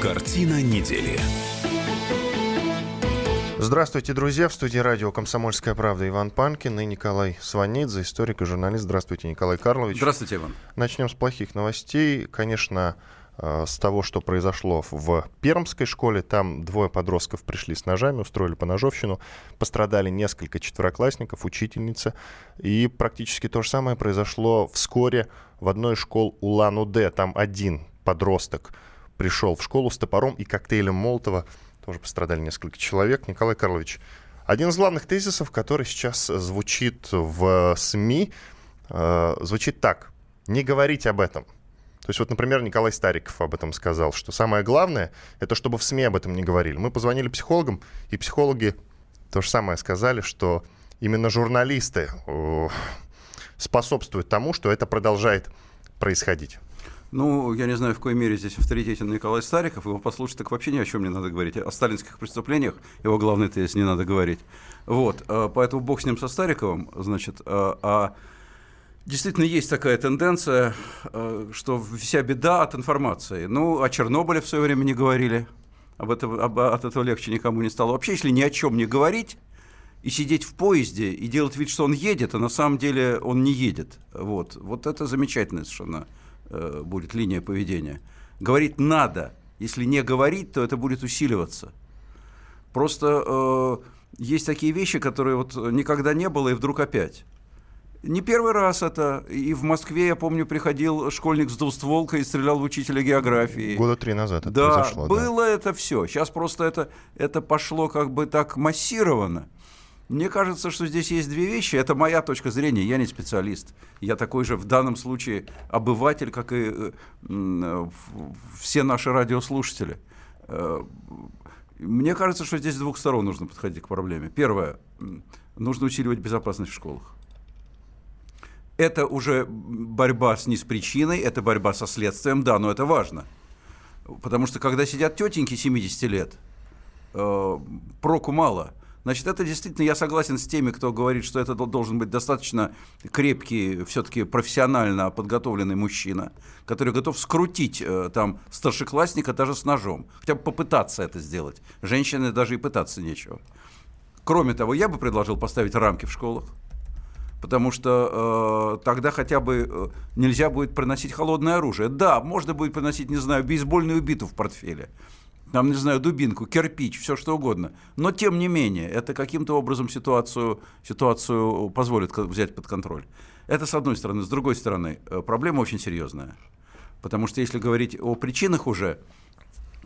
Картина недели. Здравствуйте, друзья. В студии радио «Комсомольская правда» Иван Панкин и Николай Сванидзе, историк и журналист. Здравствуйте, Николай Карлович. Здравствуйте, Иван. Начнем с плохих новостей. Конечно, с того, что произошло в Пермской школе. Там двое подростков пришли с ножами, устроили поножовщину. Пострадали несколько четвероклассников, учительница. И практически то же самое произошло вскоре в одной из школ Улан-Удэ. Там один подросток пришел в школу с топором и коктейлем Молотова тоже пострадали несколько человек. Николай Карлович, один из главных тезисов, который сейчас звучит в СМИ, э, звучит так. Не говорить об этом. То есть вот, например, Николай Стариков об этом сказал, что самое главное, это чтобы в СМИ об этом не говорили. Мы позвонили психологам, и психологи то же самое сказали, что именно журналисты э, способствуют тому, что это продолжает происходить. Ну, я не знаю, в какой мере здесь авторитетен Николай Стариков. Его послушать так вообще ни о чем не надо говорить. О сталинских преступлениях его главный тезис не надо говорить. Вот, э, поэтому бог с ним со Стариковым, значит, а, а Действительно, есть такая тенденция, э, что вся беда от информации. Ну, о Чернобыле в свое время не говорили, об этом, об, от этого легче никому не стало. Вообще, если ни о чем не говорить, и сидеть в поезде, и делать вид, что он едет, а на самом деле он не едет. Вот, вот это замечательная совершенно Э, будет линия поведения. Говорить надо. Если не говорить, то это будет усиливаться. Просто э, есть такие вещи, которые вот никогда не было, и вдруг опять. Не первый раз это. И в Москве, я помню, приходил школьник с двустволкой и стрелял в учителя географии. Года три назад это да, произошло. Было да. это все. Сейчас просто это, это пошло как бы так массированно. Мне кажется, что здесь есть две вещи. Это моя точка зрения, я не специалист. Я такой же в данном случае обыватель, как и э, э, все наши радиослушатели. Э, мне кажется, что здесь с двух сторон нужно подходить к проблеме. Первое, нужно усиливать безопасность в школах. Это уже борьба с не с причиной, это борьба со следствием, да, но это важно. Потому что когда сидят тетеньки 70 лет, проку мало – Значит, это действительно, я согласен с теми, кто говорит, что это должен быть достаточно крепкий, все-таки профессионально подготовленный мужчина, который готов скрутить э, там старшеклассника даже с ножом, хотя бы попытаться это сделать. Женщины даже и пытаться нечего. Кроме того, я бы предложил поставить рамки в школах, потому что э, тогда хотя бы э, нельзя будет приносить холодное оружие. Да, можно будет приносить, не знаю, бейсбольную биту в портфеле, там, не знаю, дубинку, кирпич, все что угодно. Но, тем не менее, это каким-то образом ситуацию, ситуацию позволит взять под контроль. Это с одной стороны. С другой стороны, э, проблема очень серьезная. Потому что если говорить о причинах уже,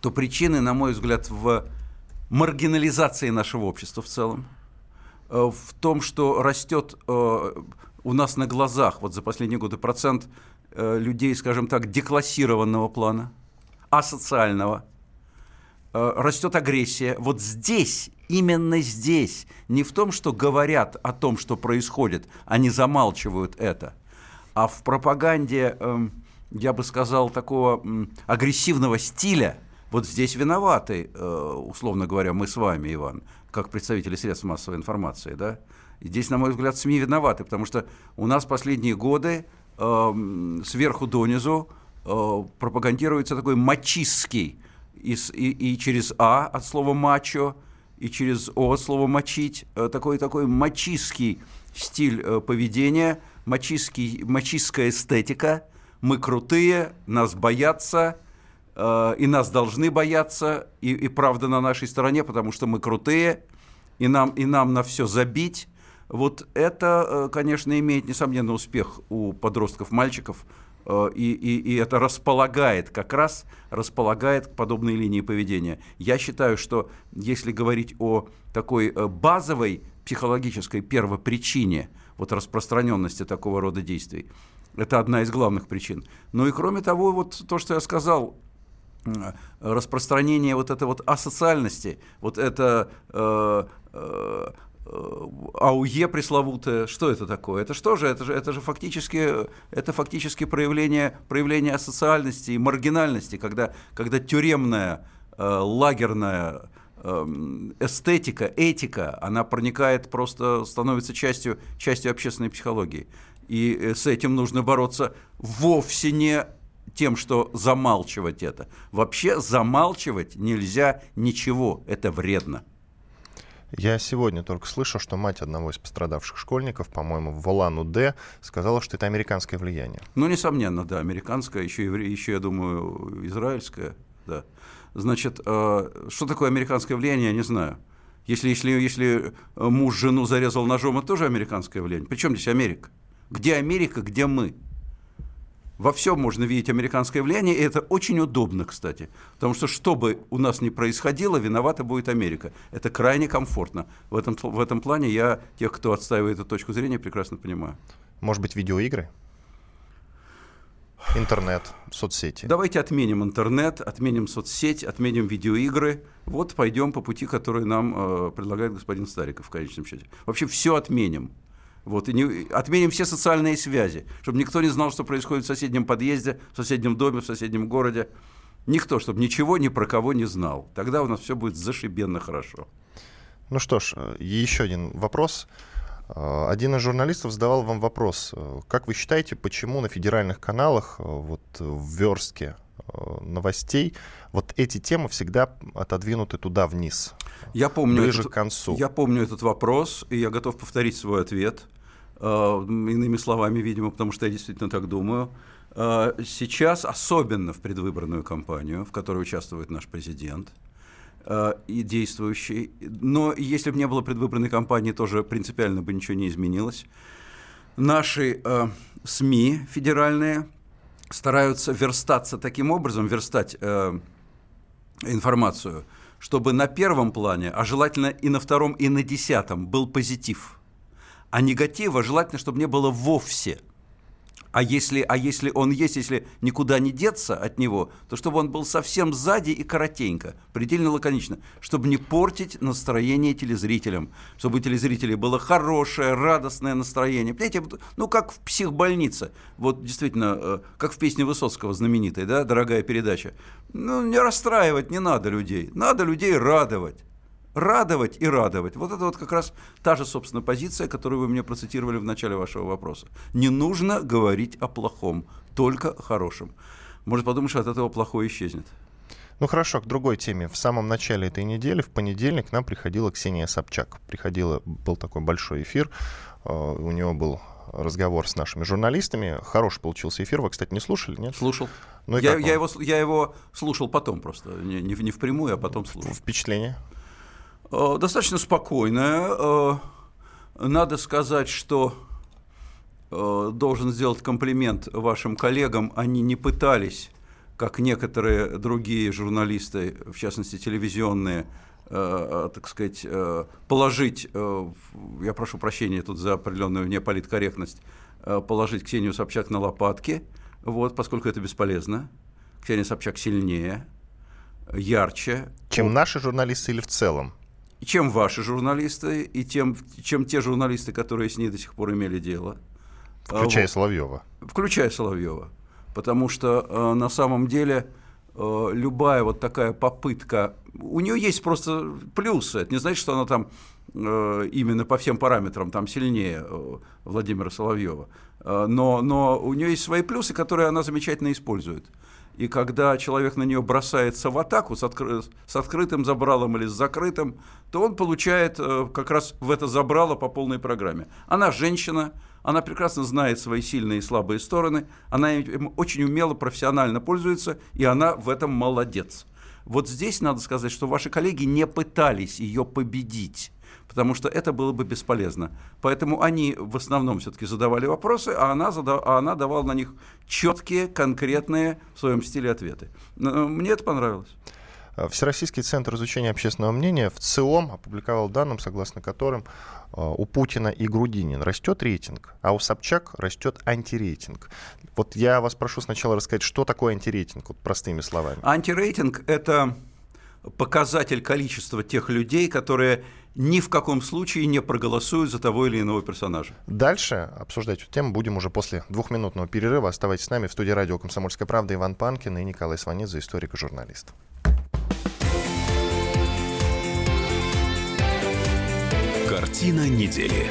то причины, на мой взгляд, в маргинализации нашего общества в целом, в том, что растет э, у нас на глазах вот за последние годы процент людей, скажем так, деклассированного плана, асоциального, Э, растет агрессия. Вот здесь, именно здесь, не в том, что говорят о том, что происходит, они замалчивают это, а в пропаганде, эм, я бы сказал, такого агрессивного стиля, вот здесь виноваты, э, условно говоря, мы с вами, Иван, как представители средств массовой информации, да? Здесь, на мой взгляд, СМИ виноваты, потому что у нас последние годы э, сверху донизу э, пропагандируется такой мачистский и, и, и через А от слова мачо, и через О от слова мочить, э, такой такой мачистский стиль э, поведения, мачистский, мачистская эстетика. Мы крутые, нас боятся, и нас должны бояться, и, и правда на нашей стороне, потому что мы крутые, и нам, и нам на все забить. Вот это, конечно, имеет, несомненно, успех у подростков-мальчиков, Э, и, и, и это располагает, как раз располагает к подобной линии поведения. Я считаю, что если говорить о такой э, базовой психологической первопричине вот распространенности такого рода действий, это одна из главных причин. Ну и кроме того, вот то, что я сказал, распространение вот этой вот асоциальности, вот это э, э, Э, АУЕ пресловутое, что это такое? Это что же? Это же, это же фактически, это фактически проявление, проявление асоциальности и маргинальности, когда, когда тюремная, э, лагерная э, эстетика, этика, она проникает просто, становится частью, частью общественной психологии. И э, с этим нужно бороться вовсе не тем, что замалчивать это. Вообще замалчивать нельзя ничего, это вредно. Я сегодня только слышал, что мать одного из пострадавших школьников, по-моему, в Улан-Удэ, сказала, что это американское влияние. Ну, несомненно, да, американское, еще, еще я думаю, израильское, да. Значит, э, что такое американское влияние, я не знаю. Если, если, если муж жену зарезал ножом, это тоже американское влияние. Причем здесь Америка? Где Америка, где мы? Во всем можно видеть американское влияние, и это очень удобно, кстати. Потому что что бы у нас ни происходило, виновата будет Америка. Это крайне комфортно. В этом, в этом плане я тех, кто отстаивает эту точку зрения, прекрасно понимаю. Может быть, видеоигры? Интернет, соцсети. Давайте отменим интернет, отменим соцсеть, отменим видеоигры. Вот пойдем по пути, который нам э, предлагает господин Стариков в конечном счете. Вообще все отменим. Вот, и не, отменим все социальные связи, чтобы никто не знал, что происходит в соседнем подъезде, в соседнем доме, в соседнем городе. Никто, чтобы ничего ни про кого не знал. Тогда у нас все будет зашибенно хорошо. Ну что ж, э, еще один вопрос. Э, один из журналистов задавал вам вопрос. Э, как вы считаете, почему на федеральных каналах, вот в верстке новостей, вот эти темы всегда отодвинуты туда вниз? Я помню ближе этот, к концу. Я помню этот вопрос, и я готов повторить свой ответ. Э, иными словами, видимо, потому что я действительно так думаю. Э, сейчас, особенно в предвыборную кампанию, в которой участвует наш президент э, и действующий, но если бы не было предвыборной кампании, тоже принципиально бы ничего не изменилось. Наши СМИ федеральные стараются верстаться таким образом, верстать информацию, чтобы на первом плане, а желательно и на втором, и на десятом был позитив – а негатива желательно, чтобы не было вовсе. А если, а если он есть, если никуда не деться от него, то чтобы он был совсем сзади и коротенько, предельно лаконично, чтобы не портить настроение телезрителям, чтобы у телезрителей было хорошее, радостное настроение. Понимаете, ну как в психбольнице, вот действительно, э, как в песне Высоцкого знаменитой, да, дорогая передача. Ну не расстраивать не надо людей, надо людей радовать радовать и радовать. Вот это вот как раз та же, собственно, позиция, которую вы мне процитировали в начале вашего вопроса. Не нужно говорить о плохом, только о хорошем. Может подумать, что от этого плохое исчезнет. Ну хорошо, к другой теме. В самом начале этой недели, в понедельник, к нам приходила Ксения Собчак. Приходила, был такой большой эфир, э, у него был разговор с нашими журналистами. Хороший получился эфир. Вы, кстати, не слушали, нет? Слушал. Ну, я, я, его, я его слушал потом просто. Не, не, не впрямую, а потом слушал. Впечатление? Э, достаточно спокойная. Э, надо сказать, что э, должен сделать комплимент вашим коллегам. Они не пытались, как некоторые другие журналисты, в частности телевизионные, так сказать, положить, я прошу прощения тут за определенную неполиткорректность, положить Ксению Собчак на лопатки, вот, поскольку это бесполезно. Ксения Собчак сильнее, ярче. Чем наши журналисты или в целом? Чем ваши журналисты, и тем, чем те журналисты, которые с ней до сих пор имели дело. Включая вот. Соловьева. Включая Соловьева. Потому что э, на самом деле э, любая вот такая попытка, у нее есть просто плюсы. Это не значит, что она там именно по всем параметрам там сильнее э, Владимира Соловьева. Э, но, но у нее есть свои плюсы, которые она замечательно использует. И когда человек на нее бросается в атаку с, откры... с открытым забралом или с закрытым, то он получает э, как раз в это забрало по полной программе. Она женщина, она прекрасно знает свои сильные и слабые стороны, она им очень умело, профессионально пользуется, и она в этом молодец. Вот здесь надо сказать, что ваши коллеги не пытались ее победить потому что это было бы бесполезно. Поэтому они в основном все-таки задавали вопросы, а она, задав... а она давала на них четкие, конкретные в своем стиле ответы. Мне это понравилось. Э, Всероссийский центр изучения общественного мнения в ЦИОМ опубликовал данным, согласно которым э, у Путина и Грудинин растет рейтинг, а у Собчак растет антирейтинг. Вот я вас прошу сначала рассказать, что такое антирейтинг, вот простыми словами. Антирейтинг – это показатель количества тех людей, которые ни в каком случае не проголосуют за того или иного персонажа. Дальше обсуждать эту тему будем уже после двухминутного перерыва. Оставайтесь с нами в студии радио «Комсомольская правда» Иван Панкин и Николай Сванидзе, историк и журналист. Картина недели.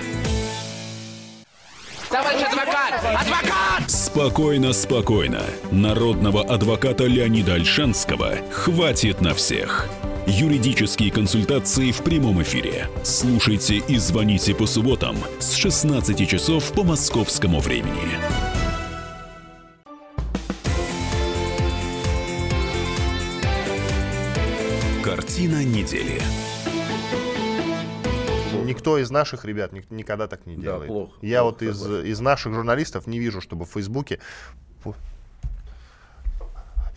Товарищ адвокат! Адвокат! Спокойно, спокойно. Народного адвоката Леонида Альшанского хватит на всех. Юридические консультации в прямом эфире. Слушайте и звоните по субботам с 16 часов по московскому времени. Картина недели. Никто из наших ребят никогда так не делает. Да, плохо. Я плохо, вот из, из наших журналистов не вижу, чтобы в Фейсбуке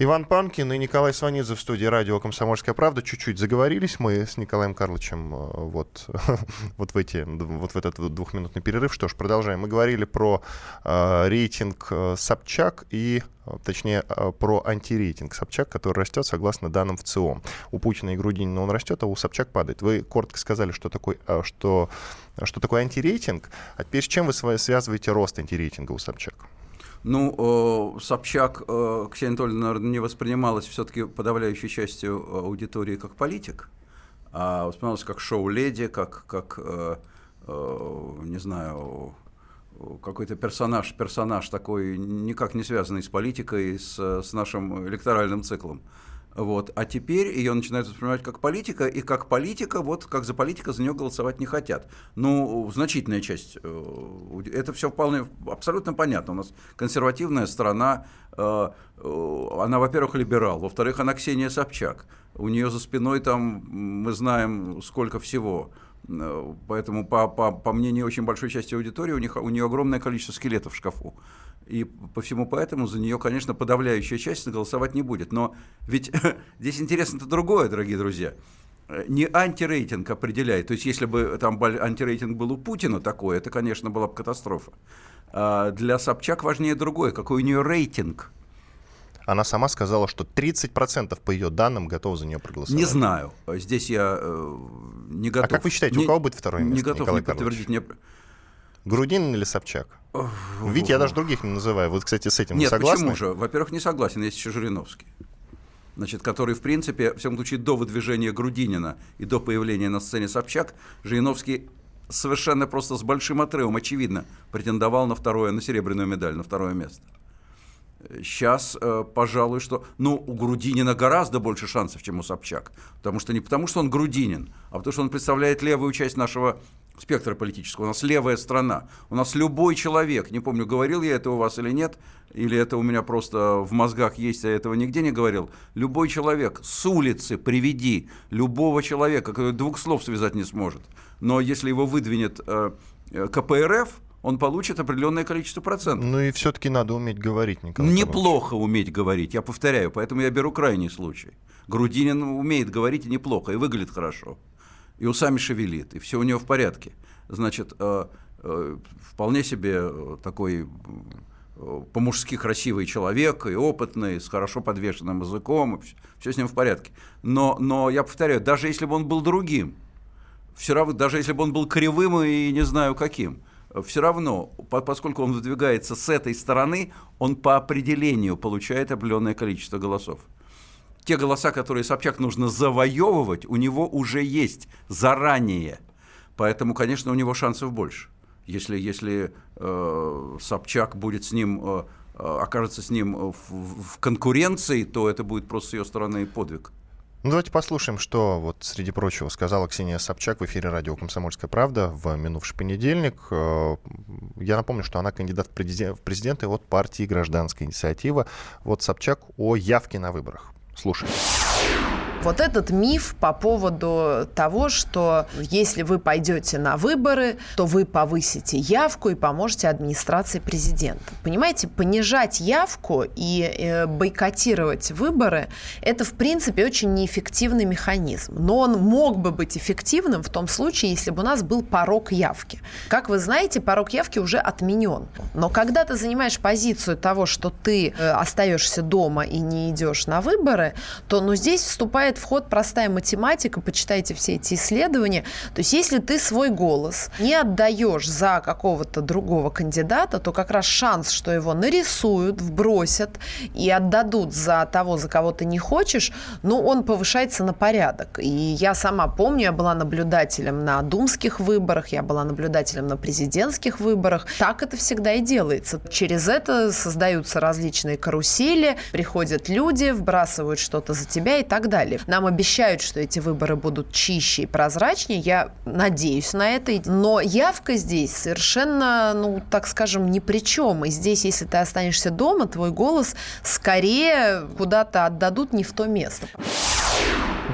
Иван Панкин и Николай Сванидзе в студии радио «Комсомольская правда». Чуть-чуть заговорились мы с Николаем Карловичем э, вот, вот, в, эти, вот в этот двухминутный перерыв. Что ж, продолжаем. Мы говорили про э, рейтинг э, Собчак и э, точнее, про антирейтинг Собчак, который растет согласно данным в ЦИОМ. У Путина и Грудинина он растет, а у Собчак падает. Вы коротко сказали, что, такой, что, что такое антирейтинг, а теперь с чем вы связываете рост антирейтинга у Собчак? Ну, э, Собчак, э, Ксения Анатольевна, наверное, не воспринималась все-таки подавляющей частью аудитории как политик, а воспринималась как шоу-леди, как, как э, э, не знаю, какой-то персонаж, персонаж такой, никак не связанный с политикой, с, с нашим электоральным циклом. Вот. А теперь ее начинают воспринимать как политика, и как политика, вот как за политика за нее голосовать не хотят. Ну, значительная часть, э, это все вполне, абсолютно понятно. У нас консервативная страна, э, э, она, во-первых, либерал, во-вторых, она Ксения Собчак. У нее за спиной там, мы знаем, сколько всего. Поэтому, по, по, по мнению очень большой части аудитории, у, них, у нее огромное количество скелетов в шкафу. И по всему поэтому за нее, конечно, подавляющая часть голосовать не будет. Но ведь здесь интересно-то другое, дорогие друзья. Не антирейтинг определяет. То есть, если бы там антирейтинг был у Путина такой, это, конечно, была бы катастрофа. А для Собчак важнее другое. Какой у нее рейтинг? Она сама сказала, что 30% по ее данным готовы за нее проголосовать. Не знаю. Здесь я э, не готов. А как вы считаете, не, у кого будет второе место? Не готов Николай не подтвердить. Не... Грудинин или Собчак? Видите, я даже других не называю. Вы, кстати, с этим Нет, согласны? почему же? Во-первых, не согласен, есть еще Жириновский. Значит, который, в принципе, в всяком случае, до выдвижения Грудинина и до появления на сцене Собчак, Жириновский совершенно просто с большим отрывом, очевидно, претендовал на второе, на серебряную медаль, на второе место. Сейчас, э, пожалуй, что... Ну, у Грудинина гораздо больше шансов, чем у Собчак. Потому что не потому, что он Грудинин, а потому, что он представляет левую часть нашего спектра политического. У нас левая страна. У нас любой человек, не помню, говорил я это у вас или нет, или это у меня просто в мозгах есть, а я этого нигде не говорил. Любой человек с улицы приведи любого человека, который двух слов связать не сможет. Но если его выдвинет э, э КПРФ, он получит определенное количество процентов. Ну и все-таки надо уметь говорить, Николай Неплохо уметь говорить, я повторяю, поэтому я беру крайний случай. Грудинин умеет говорить и неплохо, и выглядит хорошо и усами шевелит, и все у него в порядке. Значит, э, э, вполне себе э, такой по-мужски красивый человек, и опытный, с хорошо подвешенным языком, все, все с ним в порядке. Но, но я повторяю, даже если бы он был другим, все равно, даже если бы он был кривым и не знаю каким, все равно, поскольку он выдвигается с этой стороны, он по определению получает определенное количество голосов те голоса, которые Собчак нужно завоевывать, у него уже есть заранее. Поэтому, конечно, у него шансов больше. Если, если э, Собчак будет с ним, э, э окажется с ним в, в конкуренции, то это будет просто с ее стороны подвиг. Ну, давайте послушаем, что, вот, среди прочего, сказала Ксения Собчак в эфире радио «Комсомольская правда» в минувший понедельник. Э, я напомню, что она кандидат в президенты от партии «Гражданская инициатива». Вот Собчак о явке на выборах. Слушай. Вот этот миф по поводу того, что если вы пойдете на выборы, то вы повысите явку и поможете администрации президента. Понимаете, понижать явку и э, бойкотировать выборы – это, в принципе, очень неэффективный механизм. Но он мог бы быть эффективным в том случае, если бы у нас был порог явки. Как вы знаете, порог явки уже отменен. Но когда ты занимаешь позицию того, что ты э, остаешься дома и не идешь на выборы, то ну, здесь вступает вступает в ход простая математика, почитайте все эти исследования. То есть если ты свой голос не отдаешь за какого-то другого кандидата, то как раз шанс, что его нарисуют, вбросят и отдадут за того, за кого ты не хочешь, ну, он повышается на порядок. И я сама помню, я была наблюдателем на думских выборах, я была наблюдателем на президентских выборах. Так это всегда и делается. Через это создаются различные карусели, приходят люди, вбрасывают что-то за тебя и так далее. Нам обещают, что эти выборы будут чище и прозрачнее. Я надеюсь на это. Но явка здесь совершенно, ну, так скажем, ни при чем. И здесь, если ты останешься дома, твой голос скорее куда-то отдадут не в то место.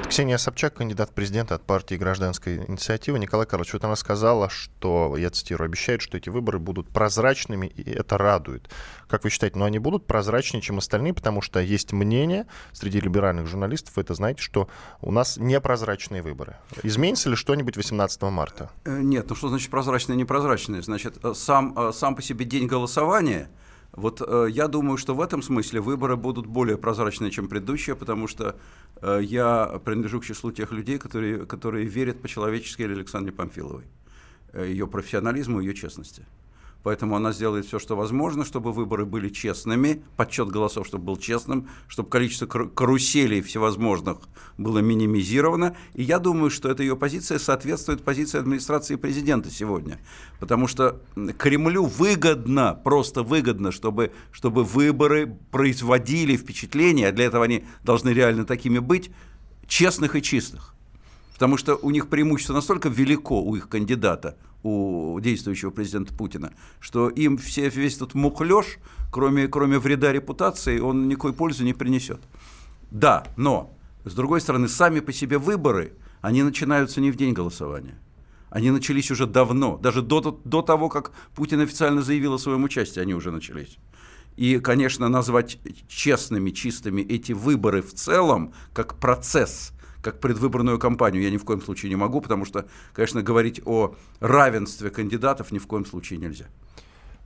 Это Ксения Собчак, кандидат в президенты от партии «Гражданская инициатива». Николай Карлович, вот она сказала, что, я цитирую, обещает, что эти выборы будут прозрачными, и это радует. Как вы считаете, но ну, они будут прозрачнее, чем остальные, потому что есть мнение среди либеральных журналистов, вы это знаете, что у нас непрозрачные выборы. Изменится ли что-нибудь 18 марта? Э, нет, ну что значит прозрачные, непрозрачные? Значит, э, сам, э, сам по себе день голосования – вот э, я думаю, что в этом смысле выборы будут более прозрачные, чем предыдущие, потому что э, я принадлежу к числу тех людей, которые, которые верят по-человечески Александре Памфиловой, э, ее профессионализму, ее честности. Поэтому она сделает все, что возможно, чтобы выборы были честными, подсчет голосов, чтобы был честным, чтобы количество каруселей всевозможных было минимизировано. И я думаю, что эта ее позиция соответствует позиции администрации президента сегодня. Потому что Кремлю выгодно, просто выгодно, чтобы, чтобы выборы производили впечатление, а для этого они должны реально такими быть, честных и чистых. Потому что у них преимущество настолько велико у их кандидата, у действующего президента Путина, что им все, весь этот мухлёж, кроме, кроме вреда репутации, он никакой пользы не принесет. Да, но, с другой стороны, сами по себе выборы, они начинаются не в день голосования. Они начались уже давно, даже до, до того, как Путин официально заявил о своем участии, они уже начались. И, конечно, назвать честными, чистыми эти выборы в целом, как процесс – как предвыборную кампанию я ни в коем случае не могу, потому что, конечно, говорить о равенстве кандидатов ни в коем случае нельзя.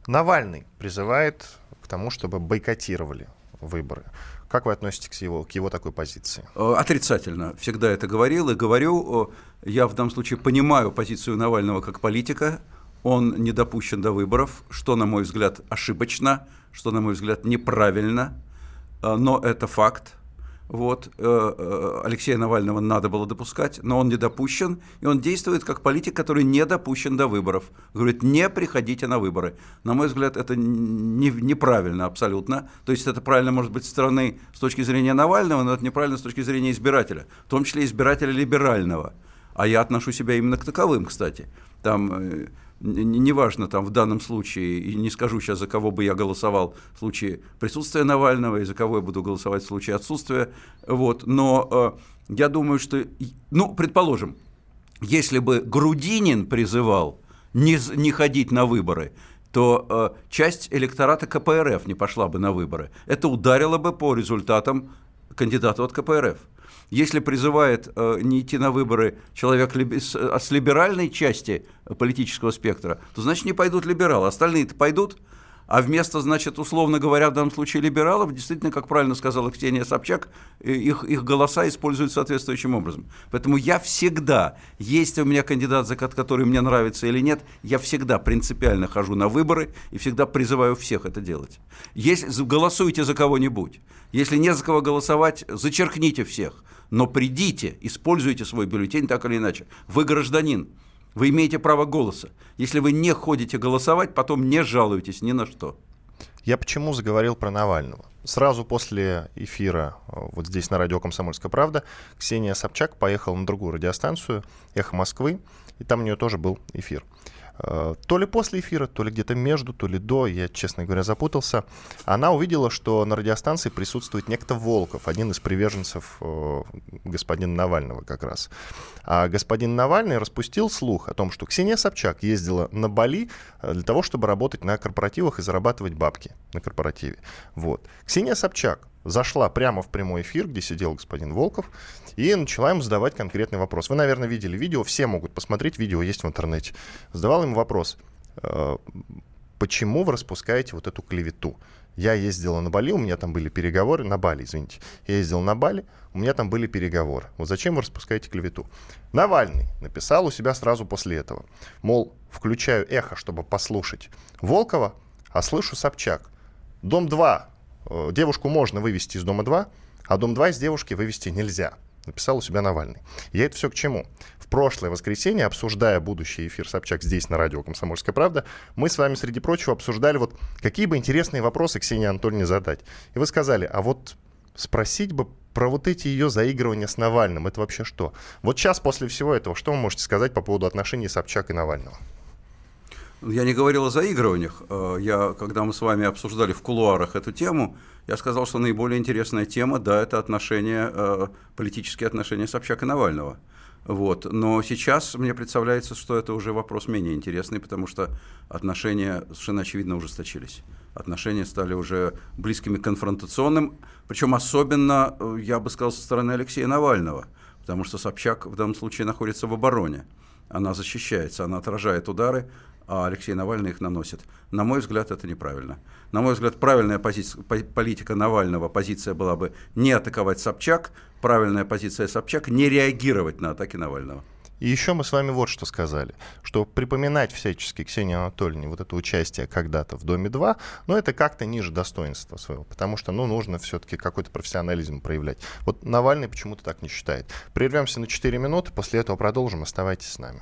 Навальный призывает к тому, чтобы бойкотировали выборы. Как вы относитесь к его, к его такой позиции? Э, отрицательно. Всегда это говорил и говорю. Я в данном случае понимаю позицию Навального как политика. Он не допущен до выборов, что, на мой взгляд, ошибочно, что, на мой взгляд, неправильно. Э, но это факт. Вот, э, э, Алексея Навального надо было допускать, но он не допущен, и он действует как политик, который не допущен до выборов. Говорит, не приходите на выборы. На мой взгляд, это не, неправильно абсолютно. То есть это правильно может быть с стороны, с точки зрения Навального, но это неправильно с точки зрения избирателя, в том числе избирателя либерального. А я отношу себя именно к таковым, кстати. Там э, неважно там в данном случае, и не скажу сейчас, за кого бы я голосовал в случае присутствия Навального, и за кого я буду голосовать в случае отсутствия, вот, но э, я думаю, что, ну, предположим, если бы Грудинин призывал не, не ходить на выборы, то э, часть электората КПРФ не пошла бы на выборы. Это ударило бы по результатам кандидата от КПРФ. Если призывает э, не идти на выборы человек либи, с, а с либеральной части политического спектра, то значит не пойдут либералы. Остальные-то пойдут. А вместо, значит, условно говоря, в данном случае либералов, действительно, как правильно сказала Ксения Собчак, э, их, их голоса используют соответствующим образом. Поэтому я всегда, есть у меня кандидат, за который мне нравится или нет, я всегда принципиально хожу на выборы и всегда призываю всех это делать. Если голосуйте за кого-нибудь, если не за кого голосовать, зачеркните всех но придите, используйте свой бюллетень так или иначе. Вы гражданин, вы имеете право голоса. Если вы не ходите голосовать, потом не жалуйтесь ни на что. Я почему заговорил про Навального? Сразу после эфира э, вот здесь на радио «Комсомольская правда» Ксения Собчак поехала на другую радиостанцию «Эхо Москвы», и там у нее тоже был эфир. Э, то ли после эфира, то ли где-то между, то ли до, я, честно говоря, запутался, она увидела, что на радиостанции присутствует некто Волков, один из приверженцев э, господина Навального как раз. А господин Навальный распустил слух о том, что Ксения Собчак ездила на Бали э, для того, чтобы работать на корпоративах и зарабатывать бабки на корпоративе. Вот. Ксения Собчак зашла прямо в прямой эфир, где сидел господин Волков, и начала ему задавать конкретный вопрос. Вы, наверное, видели видео, все могут посмотреть, видео есть в интернете. Задавал ему вопрос, э, почему вы распускаете вот эту клевету? Я ездила на Бали, у меня там были переговоры, на Бали, извините. Я ездил на Бали, у меня там были переговоры. Вот зачем вы распускаете клевету? Навальный написал у себя сразу после этого. Мол, включаю эхо, чтобы послушать Волкова, а слышу Собчак. Дом 2. Э, девушку можно вывести из дома 2, а дом 2 из девушки вывести нельзя. Написал у себя Навальный. Я это все к чему? В прошлое воскресенье, обсуждая будущий эфир Собчак здесь, на радио «Комсомольская правда», мы с вами, среди прочего, обсуждали, вот какие бы интересные вопросы Ксении Анатольевне задать. И вы сказали, а вот спросить бы про вот эти ее заигрывания с Навальным, это вообще что? Вот сейчас после всего этого, что вы можете сказать по поводу отношений Собчак и Навального? Я не говорил о заигрываниях. Э, я, когда мы с вами обсуждали в кулуарах эту тему, я сказал, что наиболее интересная тема, да, это отношения, э, политические отношения Собчак и Навального. Вот. Но сейчас мне представляется, что это уже вопрос менее интересный, потому что отношения совершенно очевидно ужесточились. Отношения стали уже близкими к конфронтационным, причем особенно, э, я бы сказал, со стороны Алексея Навального, потому что Собчак в данном случае находится в обороне. Она защищается, она отражает удары, а Алексей Навальный их наносит. На мой взгляд, это неправильно. На мой взгляд, правильная позиция, политика Навального, позиция была бы не атаковать Собчак, правильная позиция Собчак не реагировать на атаки Навального. И еще мы с вами вот что сказали, что припоминать всячески Ксении Анатольевне вот это участие когда-то в Доме-2, но это как-то ниже достоинства своего, потому что, ну, нужно все-таки какой-то профессионализм проявлять. Вот Навальный почему-то так не считает. Прервемся на 4 минуты, после этого продолжим, оставайтесь с нами.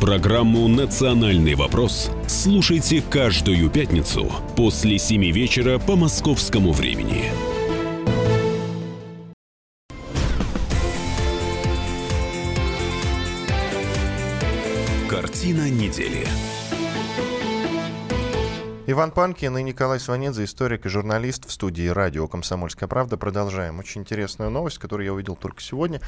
Программу «Национальный вопрос» слушайте каждую пятницу после 7 вечера по московскому времени. Картина недели. Иван Панкин и Николай Сванидзе, историк и журналист в студии радио «Комсомольская правда». Продолжаем. Очень интересная новость, которую я увидел только сегодня.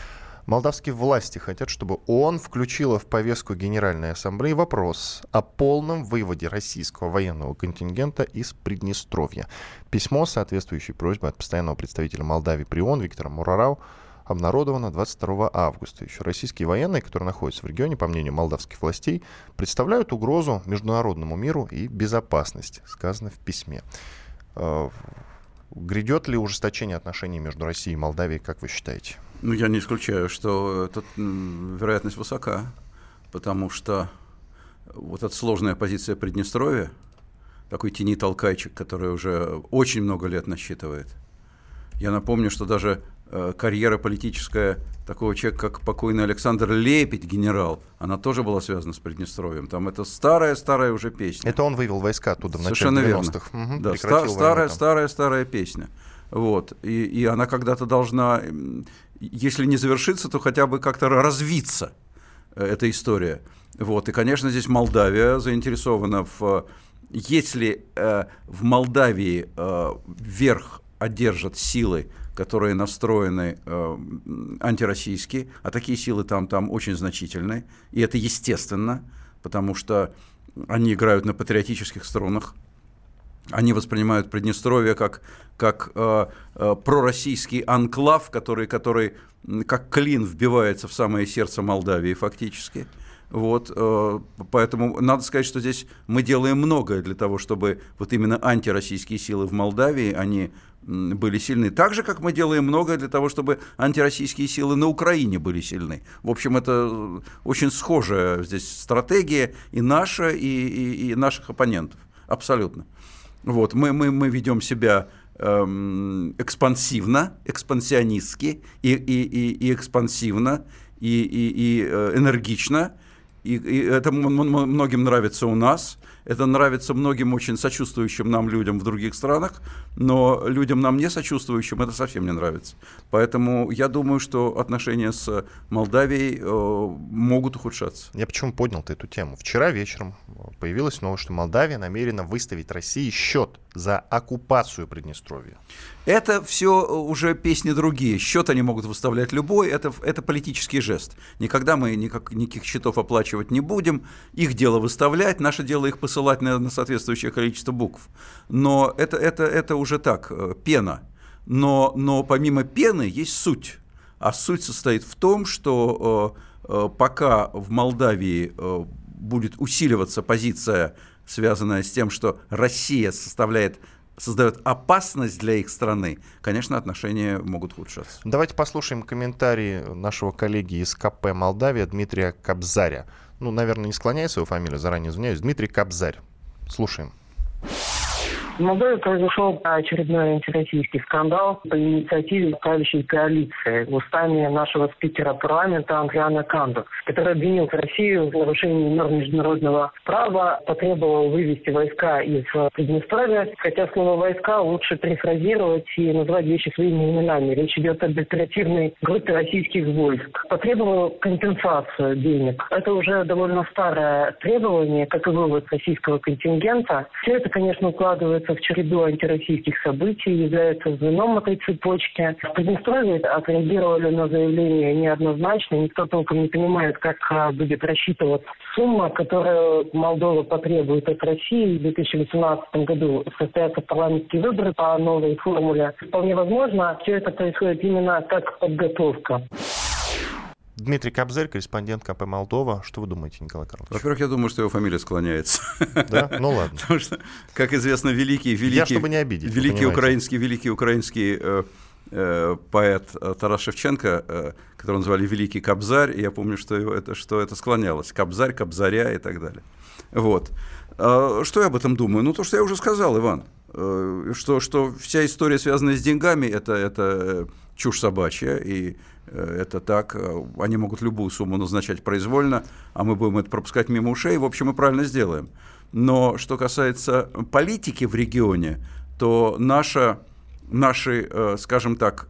Молдавские власти хотят, чтобы ООН включила в повестку Генеральной Ассамблеи вопрос о полном выводе российского военного контингента из Приднестровья. Письмо соответствующей просьбой от постоянного представителя Молдавии при ООН Виктора Мурарау обнародовано 22 августа. Еще российские военные, которые находятся в регионе, по мнению молдавских властей, представляют угрозу международному миру и безопасности, сказано в письме. Э, грядет ли ужесточение отношений между Россией и Молдавией, как вы считаете? Ну, я не исключаю, что тут вероятность высока, потому что вот эта сложная позиция Приднестровья, такой тени толкайчик, который уже очень много лет насчитывает. Я напомню, что даже э, карьера политическая такого человека, как покойный Александр Лепить, генерал, она тоже была связана с Приднестровьем. Там это старая-старая уже песня. Это он вывел войска оттуда в начале 90-х. Угу, да, старая-старая-старая песня. Вот. И, и она когда-то должна, если не завершиться, то хотя бы как-то развиться, э, эта история. Вот. И, конечно, здесь Молдавия заинтересована в... Если э, в Молдавии э, верх одержат силы, которые настроены э, антироссийские, а такие силы там, там очень значительные, и это естественно, потому что они играют на патриотических струнах, они воспринимают Приднестровье как, как э, э, пророссийский анклав, который, который как клин вбивается в самое сердце Молдавии фактически. Вот, э, поэтому надо сказать, что здесь мы делаем многое для того, чтобы вот именно антироссийские силы в Молдавии, они были сильны. Так же, как мы делаем многое для того, чтобы антироссийские силы на Украине были сильны. В общем, это очень схожая здесь стратегия и наша, и, и, и наших оппонентов. Абсолютно. Вот, мы, мы, мы ведем себя эм, экспансивно, экспансионистски и, и, и, и экспансивно, и, и, и э, энергично. И, и это многим нравится у нас. Это нравится многим очень сочувствующим нам людям в других странах, но людям нам не сочувствующим это совсем не нравится. Поэтому я думаю, что отношения с Молдавией э, могут ухудшаться. Я почему поднял эту тему? Вчера вечером появилась новость, что Молдавия намерена выставить России счет за оккупацию Приднестровья. Это все уже песни другие. Счет они могут выставлять любой. Это, это политический жест. Никогда мы никак, никаких счетов оплачивать не будем. Их дело выставлять, наше дело их посылать на, на соответствующее количество букв. Но это, это, это уже так, э, пена. Но, но помимо пены есть суть. А суть состоит в том, что э, э, пока в Молдавии э, будет усиливаться позиция, связанная с тем, что Россия составляет создает опасность для их страны, конечно, отношения могут ухудшаться. Давайте послушаем комментарии нашего коллеги из КП Молдавия Дмитрия Кобзаря. Ну, наверное, не склоняя свою фамилию, заранее извиняюсь. Дмитрий Кобзарь. Слушаем. В Молдове произошел очередной антироссийский скандал по инициативе правящей коалиции устами нашего спикера парламента Андриана Канду, который обвинил Россию в нарушении норм международного права, потребовал вывести войска из Приднестровья, хотя слово «войска» лучше перефразировать и назвать вещи своими именами. Речь идет об оперативной группе российских войск. Потребовал компенсацию денег. Это уже довольно старое требование, как и вывод российского контингента. Все это, конечно, укладывается вписывается в череду антироссийских событий, является звеном этой цепочки. В Приднестровье отреагировали на заявление неоднозначно. Никто толком не понимает, как а, будет рассчитываться сумма, которую Молдова потребует от России. В 2018 году состоятся парламентские выборы по новой формуле. Вполне возможно, все это происходит именно как подготовка. Дмитрий Кобзарь, корреспондент КП Молдова. Что вы думаете, Николай Карлович? Во-первых, я думаю, что его фамилия склоняется. Да? Ну ладно. Потому что, как известно, великий, великий, я, чтобы не обидеть, великий украинский, великий украинский э, э, поэт э, Тарас Шевченко, э, которого называли Великий Кобзарь, и я помню, что это, что это склонялось. Кобзарь, Кобзаря и так далее. Вот. А что я об этом думаю? Ну, то, что я уже сказал, Иван. Э, что, что вся история, связанная с деньгами, это, это чушь собачья, и это так, э, они могут любую сумму назначать произвольно, а мы будем это пропускать мимо ушей, в общем, мы правильно сделаем. Но что касается политики в регионе, то наша, наши, э, скажем так,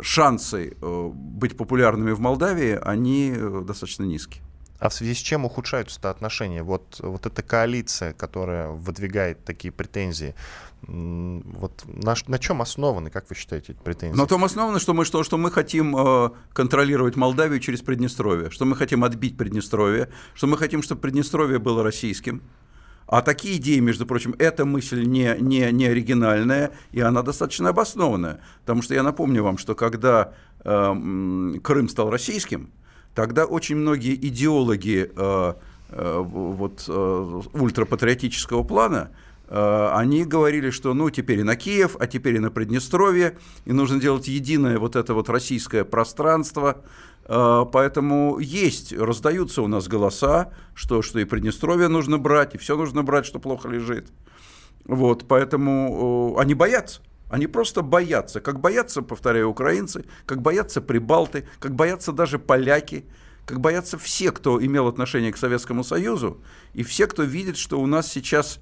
шансы быть популярными в Молдавии, они достаточно низкие. А в связи с чем ухудшаются отношения? Вот, вот эта коалиция, которая выдвигает такие претензии, вот на, на чем основаны, как вы считаете, эти претензии? На том основано, что мы, что, что мы хотим э, контролировать Молдавию через Приднестровье, что мы хотим отбить Приднестровье, что мы хотим, чтобы Приднестровье было российским. А такие идеи, между прочим, эта мысль не, не, не оригинальная, и она достаточно обоснованная. Потому что я напомню вам, что когда э, Крым стал российским, тогда очень многие идеологи э, э, вот, э, ультрапатриотического плана они говорили, что ну теперь и на Киев, а теперь и на Приднестровье, и нужно делать единое вот это вот российское пространство. Э, поэтому есть, раздаются у нас голоса, что, что и Приднестровье нужно брать, и все нужно брать, что плохо лежит. Вот, поэтому они боятся. Они просто боятся, как боятся, повторяю, украинцы, как боятся прибалты, как боятся даже поляки, как боятся все, кто имел отношение к Советскому Союзу, и все, кто видит, что у нас сейчас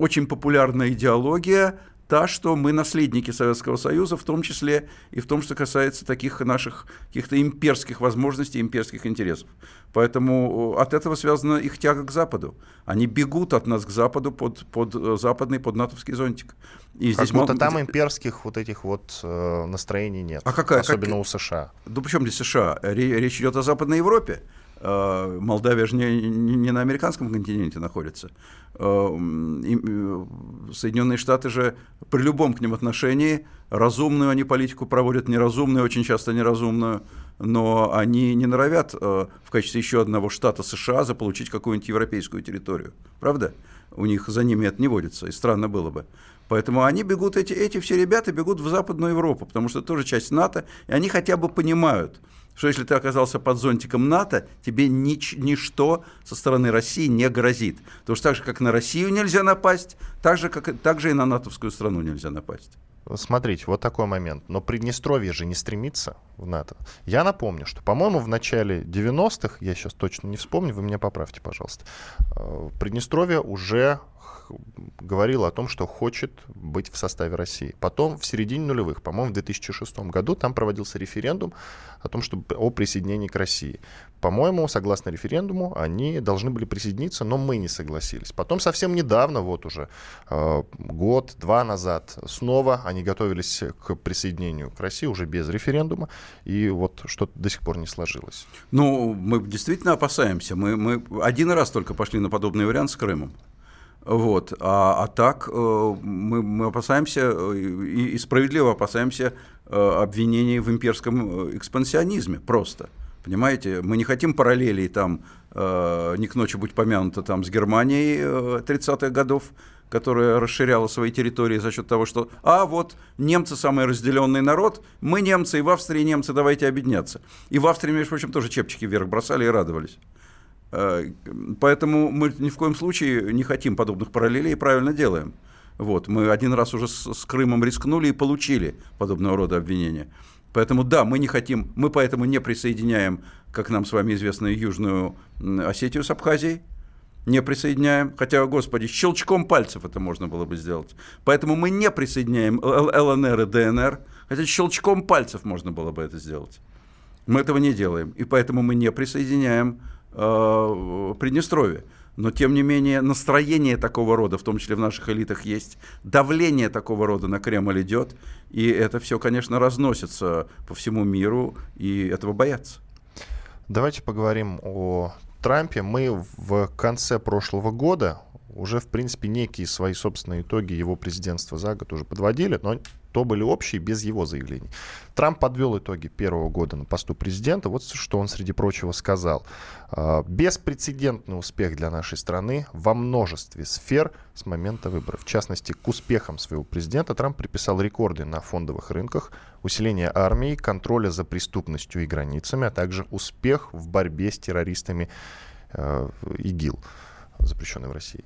очень популярная идеология та, что мы наследники Советского Союза, в том числе и в том, что касается таких наших каких-то имперских возможностей, имперских интересов. Поэтому э, от этого связана их тяга к Западу. Они бегут от нас к Западу под, под э, западный, под натовский зонтик. И как здесь будто мол... там имперских вот этих вот э, настроений нет. А какая? Особенно как... у США. Да причем здесь США? Речь идет о Западной Европе. Э, Молдавия же не, не на американском континенте находится. Э, э, Соединенные Штаты же при любом к ним отношении разумную они политику проводят, неразумную, очень часто неразумную, но они не норовят в качестве еще одного штата США заполучить какую-нибудь европейскую территорию. Правда? У них за ними это не водится, и странно было бы. Поэтому они бегут, эти, эти все ребята бегут в Западную Европу, потому что это тоже часть НАТО, и они хотя бы понимают – что если ты оказался под зонтиком НАТО, тебе нич- ничто со стороны России не грозит. Потому что так же, как на Россию нельзя напасть, так же, как, так же и на натовскую страну нельзя напасть. смотрите, вот такой момент. Но Приднестровье же не стремится в НАТО. Я напомню, что, по-моему, в начале 90-х, я сейчас точно не вспомню, вы меня поправьте, пожалуйста, э, Приднестровье уже говорил о том, что хочет быть в составе России. Потом, в середине нулевых, по-моему, в 2006 году, там проводился референдум о том, что о присоединении к России. По-моему, согласно референдуму, они должны были присоединиться, но мы не согласились. Потом совсем недавно, вот уже э, год-два назад, снова они готовились к присоединению к России уже без референдума, и вот что-то до сих пор не сложилось. Ну, мы действительно опасаемся. Мы, мы один раз только пошли на подобный вариант с Крымом. Вот. А, а так э, мы, мы опасаемся э, и, и справедливо опасаемся э, обвинений в имперском экспансионизме просто. Понимаете, мы не хотим параллелей там, не к ночи будь помянуто, там с Германией 30-х годов, которая расширяла свои территории за счет того, что, а вот немцы самый разделенный народ, мы немцы, и в Австрии немцы, давайте объединяться. И в Австрии, между прочим, тоже чепчики вверх бросали и радовались. Э, поэтому мы ни в коем случае не хотим подобных параллелей и правильно делаем. Вот, мы один раз уже с, с Крымом рискнули и получили подобного рода обвинения. Поэтому да, мы не хотим, мы поэтому не присоединяем, как нам с вами известно, Южную Осетию с Абхазией, не присоединяем, хотя, господи, щелчком пальцев это можно было бы сделать. Поэтому мы не присоединяем ЛНР и ДНР, хотя щелчком пальцев можно было бы это сделать. Мы этого не делаем, и поэтому мы не присоединяем э, Приднестровье. Но, тем не менее, настроение такого рода, в том числе в наших элитах, есть. Давление такого рода на Кремль идет. И это все, конечно, разносится по всему миру, и этого боятся. Давайте поговорим о Трампе. Мы в конце прошлого года уже, в принципе, некие свои собственные итоги его президентства за год уже подводили, но то были общие, без его заявлений. Трамп подвел итоги первого года на посту президента. Вот что он, среди прочего, сказал. «А, Беспрецедентный успех для нашей страны во множестве сфер с момента выборов. В частности, к успехам своего президента Трамп приписал рекорды на фондовых рынках, усиление армии, контроля за преступностью и границами, а также успех в борьбе с террористами э, ИГИЛ, запрещенной в России.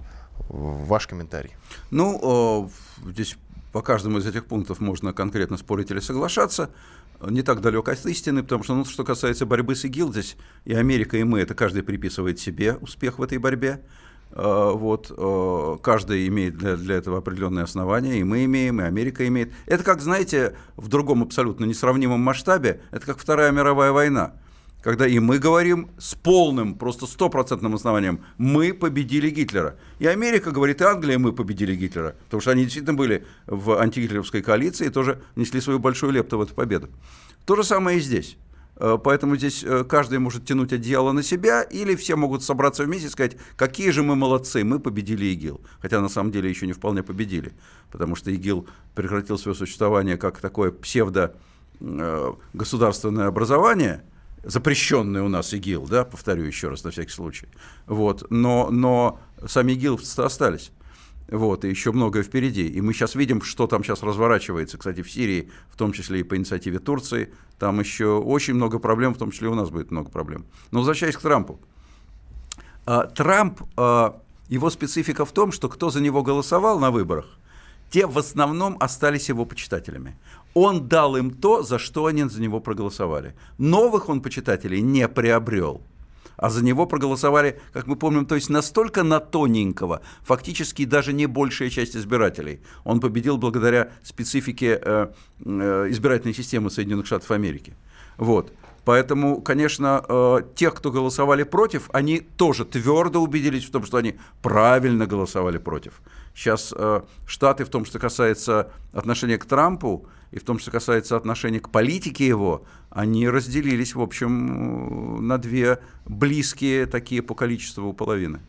Ваш комментарий. Ну, здесь по каждому из этих пунктов можно конкретно спорить или соглашаться. Не так далек от истины, потому что, ну, что касается борьбы с ИГИЛ, здесь и Америка, и мы, это каждый приписывает себе успех в этой борьбе. А, вот, а, каждый имеет для, для этого определенные основания, и мы имеем, и Америка имеет. Это как, знаете, в другом абсолютно несравнимом масштабе, это как Вторая мировая война когда и мы говорим с полным, просто стопроцентным основанием, мы победили Гитлера. И Америка говорит, и Англия, мы победили Гитлера. Потому что они действительно были в антигитлеровской коалиции и тоже несли свою большую лепту в эту победу. То же самое и здесь. Э, поэтому здесь э, каждый может тянуть одеяло на себя, или все могут собраться вместе и сказать, какие же мы молодцы, мы победили ИГИЛ. Хотя на самом деле еще не вполне победили, потому что ИГИЛ прекратил свое существование как такое псевдо э, государственное образование – запрещенный у нас ИГИЛ, да, повторю еще раз на всякий случай. Вот, но, но сами ИГИЛ остались. Вот, и еще многое впереди. И мы сейчас видим, что там сейчас разворачивается, кстати, в Сирии, в том числе и по инициативе Турции. Там еще очень много проблем, в том числе и у нас будет много проблем. Но возвращаясь к Трампу. А, Трамп, а, его специфика в том, что кто за него голосовал на выборах, те в основном остались его почитателями. Он дал им то, за что они за него проголосовали. Новых он почитателей не приобрел. А за него проголосовали, как мы помним, то есть настолько на тоненького, фактически даже не большая часть избирателей. Он победил благодаря специфике э, э, избирательной системы Соединенных Штатов Америки. Вот. Поэтому, конечно, э, тех, кто голосовали против, они тоже твердо убедились в том, что они правильно голосовали против. Сейчас э, Штаты, в том, что касается отношения к Трампу, и в том, что касается отношения к политике его, они разделились, в общем, на две близкие такие по количеству половины.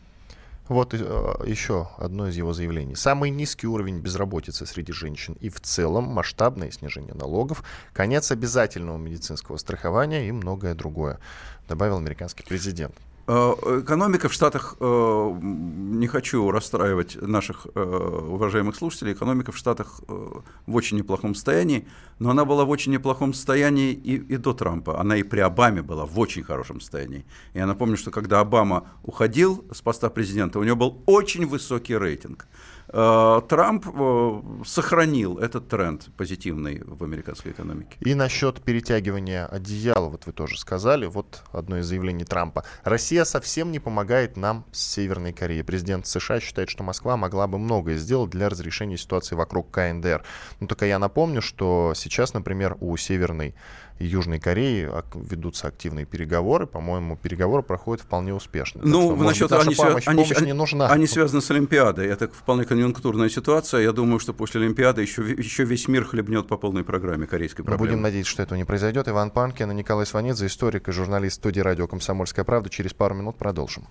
Вот э, еще одно из его заявлений. Самый низкий уровень безработицы среди женщин и в целом масштабное снижение налогов, конец обязательного медицинского страхования и многое другое, добавил американский президент. Э, экономика в Штатах, э, не хочу расстраивать наших э, уважаемых слушателей, экономика в Штатах в очень неплохом состоянии, но она была в очень неплохом состоянии и, и до Трампа. Она и при Обаме была в очень хорошем состоянии. Я напомню, что когда Обама уходил с поста президента, у него был очень высокий рейтинг. Э, Трамп э, сохранил этот тренд позитивный в американской экономике. И насчет перетягивания одеяла, вот вы тоже сказали, вот одно из заявлений Трампа. Россия совсем не помогает нам с Северной Кореей. Президент США считает, что Москва могла бы многое сделать для разрешения ситуации вокруг КНДР. Ну, только я напомню, что сейчас, например, у Северной и Южной Кореи ведутся активные переговоры. По-моему, переговоры проходят вполне успешно. Ну, что, насчет быть, они, помощь, они, помощь они, не нужна. Они связаны с Олимпиадой. Это вполне конъюнктурная ситуация. Я думаю, что после Олимпиады еще, еще весь мир хлебнет по полной программе корейской проблемы. Мы будем надеяться, что этого не произойдет. Иван Панкин и Николай Сванидзе, историк и журналист студии радио «Комсомольская правда». Через пару минут продолжим.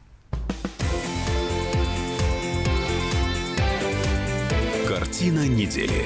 Картина недели.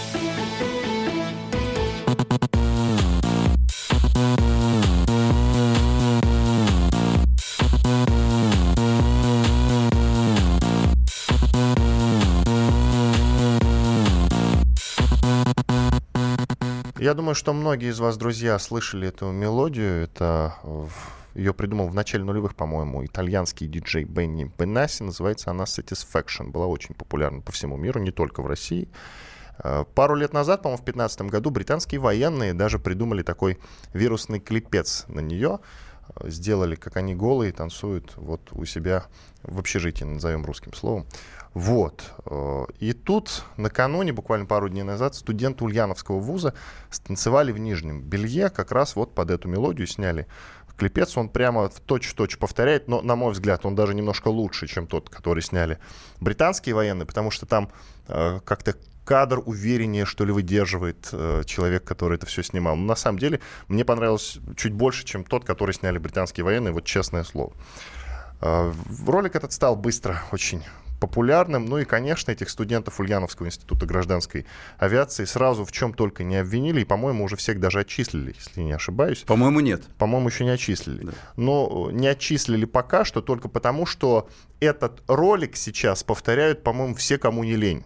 Я думаю, что многие из вас, друзья, слышали эту мелодию. Это ее придумал в начале нулевых, по-моему, итальянский диджей Бенни Бенасси. Называется она Satisfaction. Была очень популярна по всему миру, не только в России. Э, пару лет назад, по-моему, в 2015 году британские военные даже придумали такой вирусный клипец на нее. Э, сделали, как они голые танцуют вот у себя в общежитии, назовем русским словом. Вот. Э, и тут накануне, буквально пару дней назад, студенты Ульяновского вуза станцевали в нижнем белье, как раз вот под эту мелодию сняли клипец. Он прямо в точь-в-точь повторяет, но, на мой взгляд, он даже немножко лучше, чем тот, который сняли британские военные, потому что там э, как-то кадр увереннее, что ли, выдерживает э, человек, который это все снимал. Но на самом деле мне понравилось чуть больше, чем тот, который сняли британские военные, вот честное слово. Э, ролик этот стал быстро очень популярным. Ну и, конечно, этих студентов Ульяновского института гражданской авиации сразу в чем только не обвинили. И, по-моему, уже всех даже отчислили, если не ошибаюсь. По-моему, нет. По-моему, еще не отчислили. Да. Но не отчислили пока что только потому, что этот ролик сейчас повторяют, по-моему, все, кому не лень.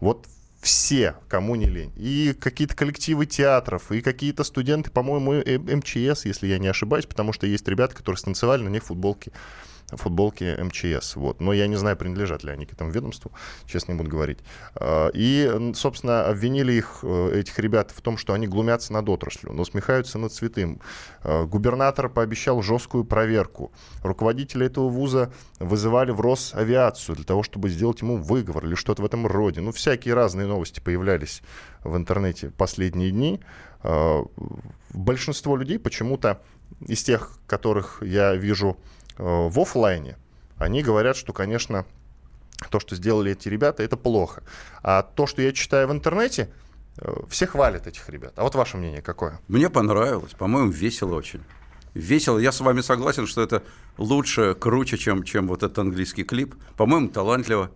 Вот все, кому не лень. И какие-то коллективы театров, и какие-то студенты, по-моему, МЧС, если я не ошибаюсь, потому что есть ребята, которые станцевали на них футболки футболки МЧС. Вот. Но я не знаю, принадлежат ли они к этому ведомству, честно не буду говорить. А, и, собственно, обвинили их, э, этих ребят в том, что они глумятся над отраслью, но смехаются над святым. А, губернатор пообещал жесткую проверку. Руководители этого вуза вызывали в Росавиацию для того, чтобы сделать ему выговор или что-то в этом роде. Ну, всякие разные новости появлялись в интернете последние дни. А, большинство людей почему-то из тех, которых я вижу в офлайне, они говорят, что, конечно, то, что сделали эти ребята, это плохо. А то, что я читаю в интернете, э, все хвалят этих ребят. А вот ваше мнение какое? Мне понравилось. По-моему, весело очень. Весело. Я с вами согласен, что это лучше, круче, чем, чем вот этот английский клип. По-моему, талантливо.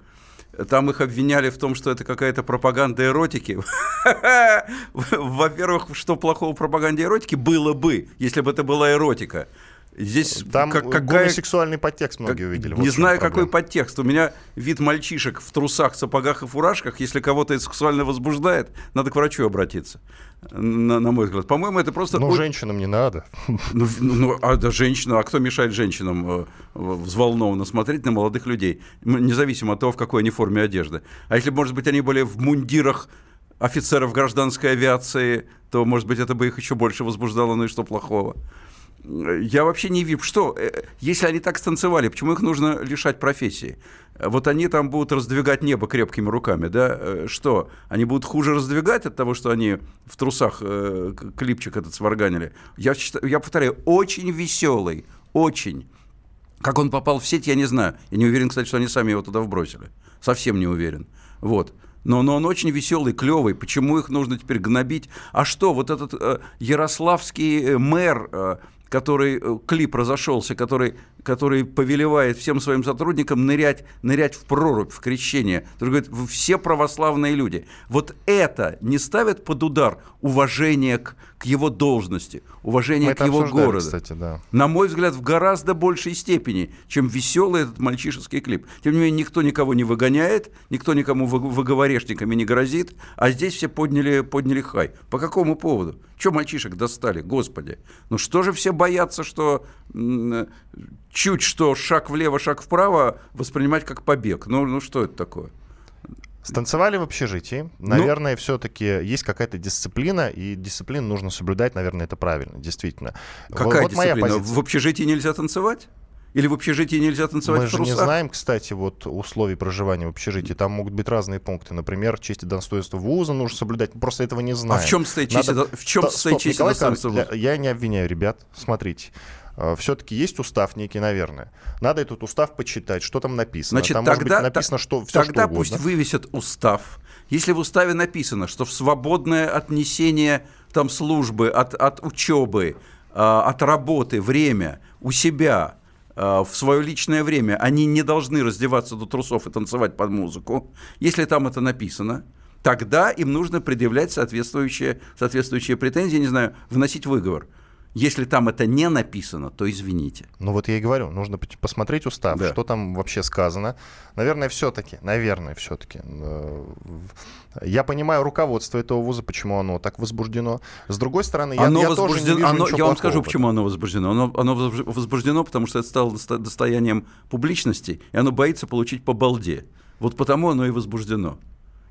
Там их обвиняли в том, что это какая-то пропаганда эротики. Во-первых, что плохого в пропаганде эротики было бы, если бы это была эротика. Здесь Там как, какая... сексуальный подтекст многие как, увидели. Не вот знаю, какой подтекст. У меня вид мальчишек в трусах, сапогах и фуражках. Если кого-то это сексуально возбуждает, надо к врачу обратиться. На, на мой взгляд. По-моему, это просто... Ну, женщинам не надо. Ну, ну, ну а да, женщина, а кто мешает женщинам э, взволнованно смотреть на молодых людей, независимо от того, в какой они форме одежды. А если, может быть, они были в мундирах офицеров гражданской авиации, то, может быть, это бы их еще больше возбуждало, ну и что плохого я вообще не вижу, что, э, если они так станцевали, почему их нужно лишать профессии? Вот они там будут раздвигать небо крепкими руками, да? Э, что? Они будут хуже раздвигать от того, что они в трусах э, клипчик этот сварганили? Я, я повторяю, очень веселый, очень. Как он попал в сеть, я не знаю. Я не уверен, кстати, что они сами его туда вбросили. Совсем не уверен. Вот. Но, но он очень веселый, клевый. Почему их нужно теперь гнобить? А что, вот этот э, ярославский э, мэр, э, который э, клип разошелся, который, который повелевает всем своим сотрудникам нырять, нырять в прорубь, в крещение. Который говорит, все православные люди. Вот это не ставит под удар уважение к, к его должности, уважение Мы к его городу. Кстати, да. На мой взгляд, в гораздо большей степени, чем веселый этот мальчишеский клип. Тем не менее, никто никого не выгоняет, никто никому вы- выговорешниками не грозит, а здесь все подняли, подняли хай. По какому поводу? Че мальчишек достали, господи? Ну что же все боятся, что чуть что шаг влево, шаг вправо воспринимать как побег? Ну, ну что это такое? Станцевали в общежитии. Ну. Наверное, все-таки есть какая-то дисциплина, и дисциплину нужно соблюдать, наверное, это правильно, действительно. Какая вот моя дисциплина? позиция. В общежитии нельзя танцевать? Или в общежитии нельзя танцевать Мы в же не трусах? знаем, кстати, вот условий проживания в общежитии. Там могут быть разные пункты. Например, честь и достоинство вуза нужно соблюдать. Мы просто этого не знаем. А в чем состоит честь Надо- до- в чем стоп, честь и Николай достоинство вуза? Я, я не обвиняю ребят. Смотрите. Все-таки есть устав некий, наверное. Надо этот устав почитать, что там написано. Значит, там тогда, может быть написано, что все тогда что пусть вывесят устав. Если в уставе написано, что в свободное отнесение там службы от, от учебы, а, от работы, время у себя а, в свое личное время они не должны раздеваться до трусов и танцевать под музыку. Если там это написано, тогда им нужно предъявлять соответствующие, соответствующие претензии, не знаю, вносить выговор. Если там это не написано, то извините. Ну вот я и говорю, нужно посмотреть устав, Да. что там вообще сказано. Наверное, все-таки, наверное, все-таки. Я понимаю руководство этого вуза, почему оно так возбуждено. С другой стороны, я, оно я тоже не вижу оно- я вам скажу, почему оно возбуждено. Оно, оно возбуж- возбуждено, потому что это стало достоянием публичности, и оно боится получить по балде. Вот потому оно и возбуждено.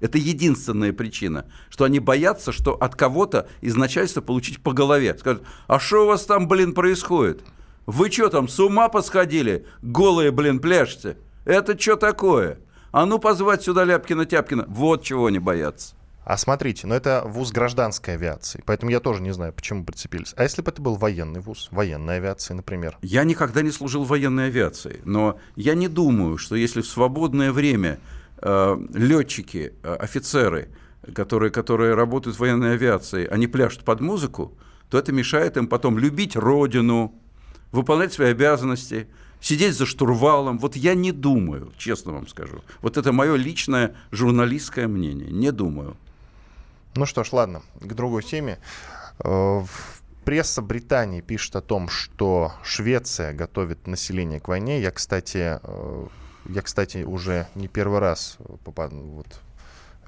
Это единственная причина, что они боятся, что от кого-то из начальства получить по голове. Скажут, а что у вас там, блин, происходит? Вы что там, с ума посходили? Голые, блин, пляшете? Это что такое? А ну позвать сюда Ляпкина-Тяпкина. Вот чего они боятся. А смотрите, но это вуз гражданской авиации, поэтому я тоже не знаю, почему прицепились. А если бы это был военный вуз, военной авиации, например? Я никогда не служил в военной авиации, но я не думаю, что если в свободное время летчики, э, офицеры, которые, которые работают в военной авиации, они пляшут под музыку, то это мешает им потом любить родину, выполнять свои обязанности, сидеть за штурвалом. Вот я не думаю, честно вам скажу. Вот это мое личное журналистское мнение. Не думаю. Ну что ж, ладно, к другой теме. Э, Пресса Британии пишет о том, что Швеция готовит население к войне. Я, кстати, э, я, кстати, уже не первый раз э, вот,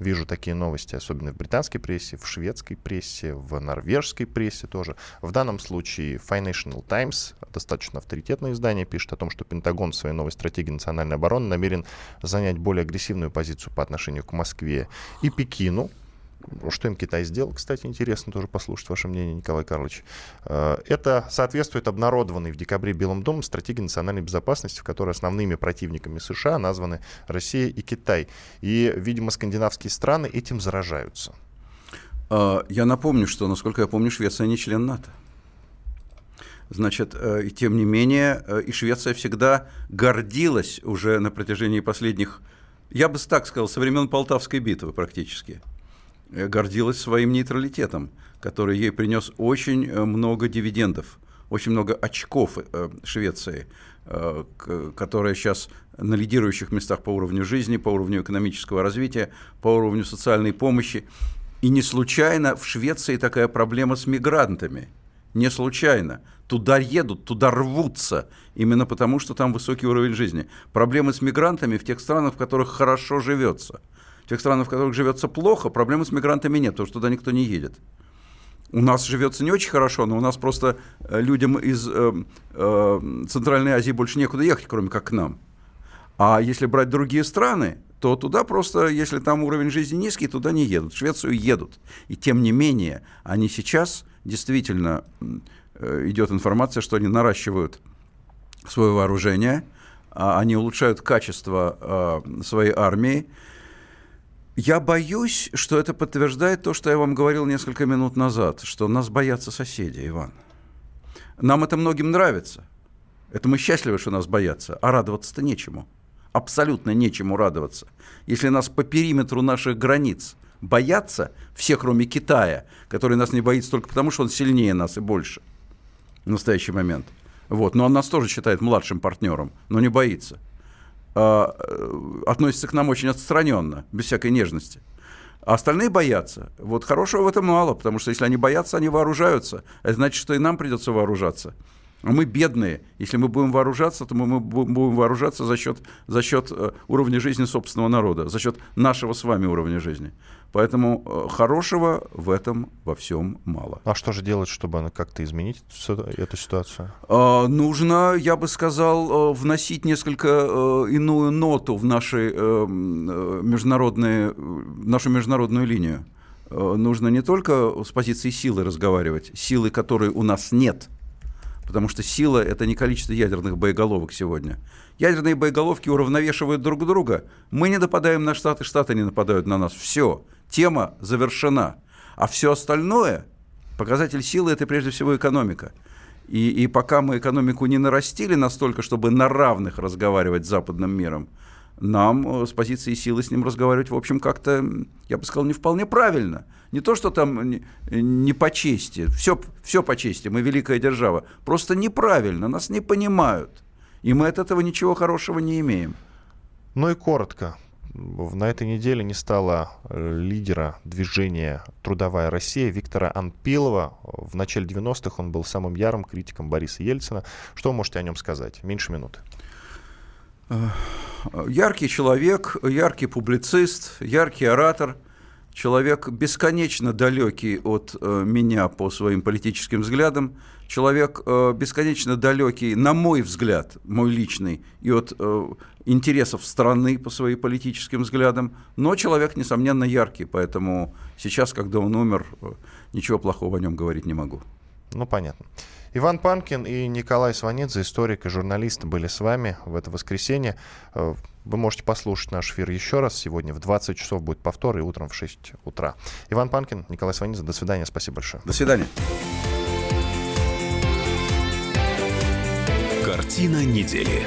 вижу такие новости, особенно в британской прессе, в шведской прессе, в норвежской прессе тоже. В данном случае Financial Times, достаточно авторитетное издание, пишет о том, что Пентагон в своей новой стратегии национальной обороны намерен занять более агрессивную позицию по отношению к Москве и Пекину. Что им Китай сделал, кстати, интересно тоже послушать ваше мнение, Николай Карлович. Э, Это соответствует обнародованной в декабре Белым домом стратегии национальной безопасности, в которой основными противниками США названы Россия и Китай. И, видимо, скандинавские страны этим заражаются. А, Я напомню, что, насколько я помню, Швеция не член НАТО. Значит, э, и тем не менее, э, и Швеция всегда гордилась уже на протяжении последних, я бы так сказал, со времен Полтавской битвы практически, э, гордилась своим нейтралитетом, который ей принес очень э, много дивидендов, очень много очков э, Швеции, э, которая сейчас на лидирующих местах по уровню жизни, по уровню экономического развития, по уровню социальной помощи. И не случайно в Швеции такая проблема с мигрантами. Не случайно. Туда едут, туда рвутся, именно потому, что там высокий уровень жизни. Проблемы с мигрантами в тех странах, в которых хорошо живется. В тех странах, в которых живется плохо, проблемы с мигрантами нет, потому что туда никто не едет. У нас живется не очень хорошо, но у нас просто э, людям из э, э, Центральной Азии больше некуда ехать, кроме как к нам. А если брать другие страны, то туда просто, если там уровень жизни низкий, туда не едут. В Швецию едут. И тем не менее, они сейчас действительно э, идет информация, что они наращивают свое вооружение, а, они улучшают качество а, своей армии. Я боюсь, что это подтверждает то, что я вам говорил несколько минут назад, что нас боятся соседи, Иван. Нам это многим нравится. Это мы счастливы, что нас боятся, а радоваться-то нечему. абсолютно нечему радоваться. Если нас по периметру наших границ боятся, все кроме Китая, который нас не боится только потому, что он сильнее нас и больше в настоящий момент. Вот. Но он нас тоже считает младшим партнером, но не боится. А, э, относится к нам очень отстраненно, без всякой нежности. А остальные боятся. Вот хорошего в этом мало, потому что если они боятся, они вооружаются. Это значит, что и нам придется вооружаться. А мы бедные. Если мы будем вооружаться, то мы будем вооружаться за счет, за счет э, уровня жизни собственного народа, за счет нашего с вами уровня жизни. Поэтому э, хорошего в этом во всем мало. А что же делать, чтобы как-то изменить эту ситуацию? А, нужно, я бы сказал, э, вносить несколько иную ноту в наши международные, нашу международную линию. Нужно не только с позиции силы разговаривать, силы, которой у нас нет – потому что сила – это не количество ядерных боеголовок сегодня. Ядерные боеголовки уравновешивают друг друга. Мы не нападаем на Штаты, Штаты не нападают на нас. Все, тема завершена. А все остальное, показатель силы – это прежде всего экономика. И, и пока мы экономику не нарастили настолько, чтобы на равных разговаривать с западным миром, нам э, с позиции силы с ним разговаривать, в общем, как-то, я бы сказал, не вполне правильно. Не то, что там не, не по чести, все, все по чести, мы великая держава. Просто неправильно, нас не понимают. И мы от этого ничего хорошего не имеем. Ну и коротко. На этой неделе не стало э, лидера движения «Трудовая Россия» Виктора Анпилова. В начале 90-х он был самым ярым критиком Бориса Ельцина. Что вы можете о нем сказать? Меньше минуты. Яркий человек, яркий публицист, яркий оратор, человек бесконечно далекий от э, меня по своим политическим взглядам, человек э, бесконечно далекий, на мой взгляд, мой личный, и от э, интересов страны по своим политическим взглядам, но человек, несомненно, яркий, поэтому сейчас, когда он умер, ничего плохого о нем говорить не могу. Ну, понятно. Иван Панкин и Николай Сванидзе, историк и журналист, были с вами в это воскресенье. Э, вы можете послушать наш эфир еще раз. Сегодня в 20 часов будет повтор и утром в 6 утра. Иван Панкин, Николай Сванидзе, до свидания. Спасибо большое. До свидания. Картина недели.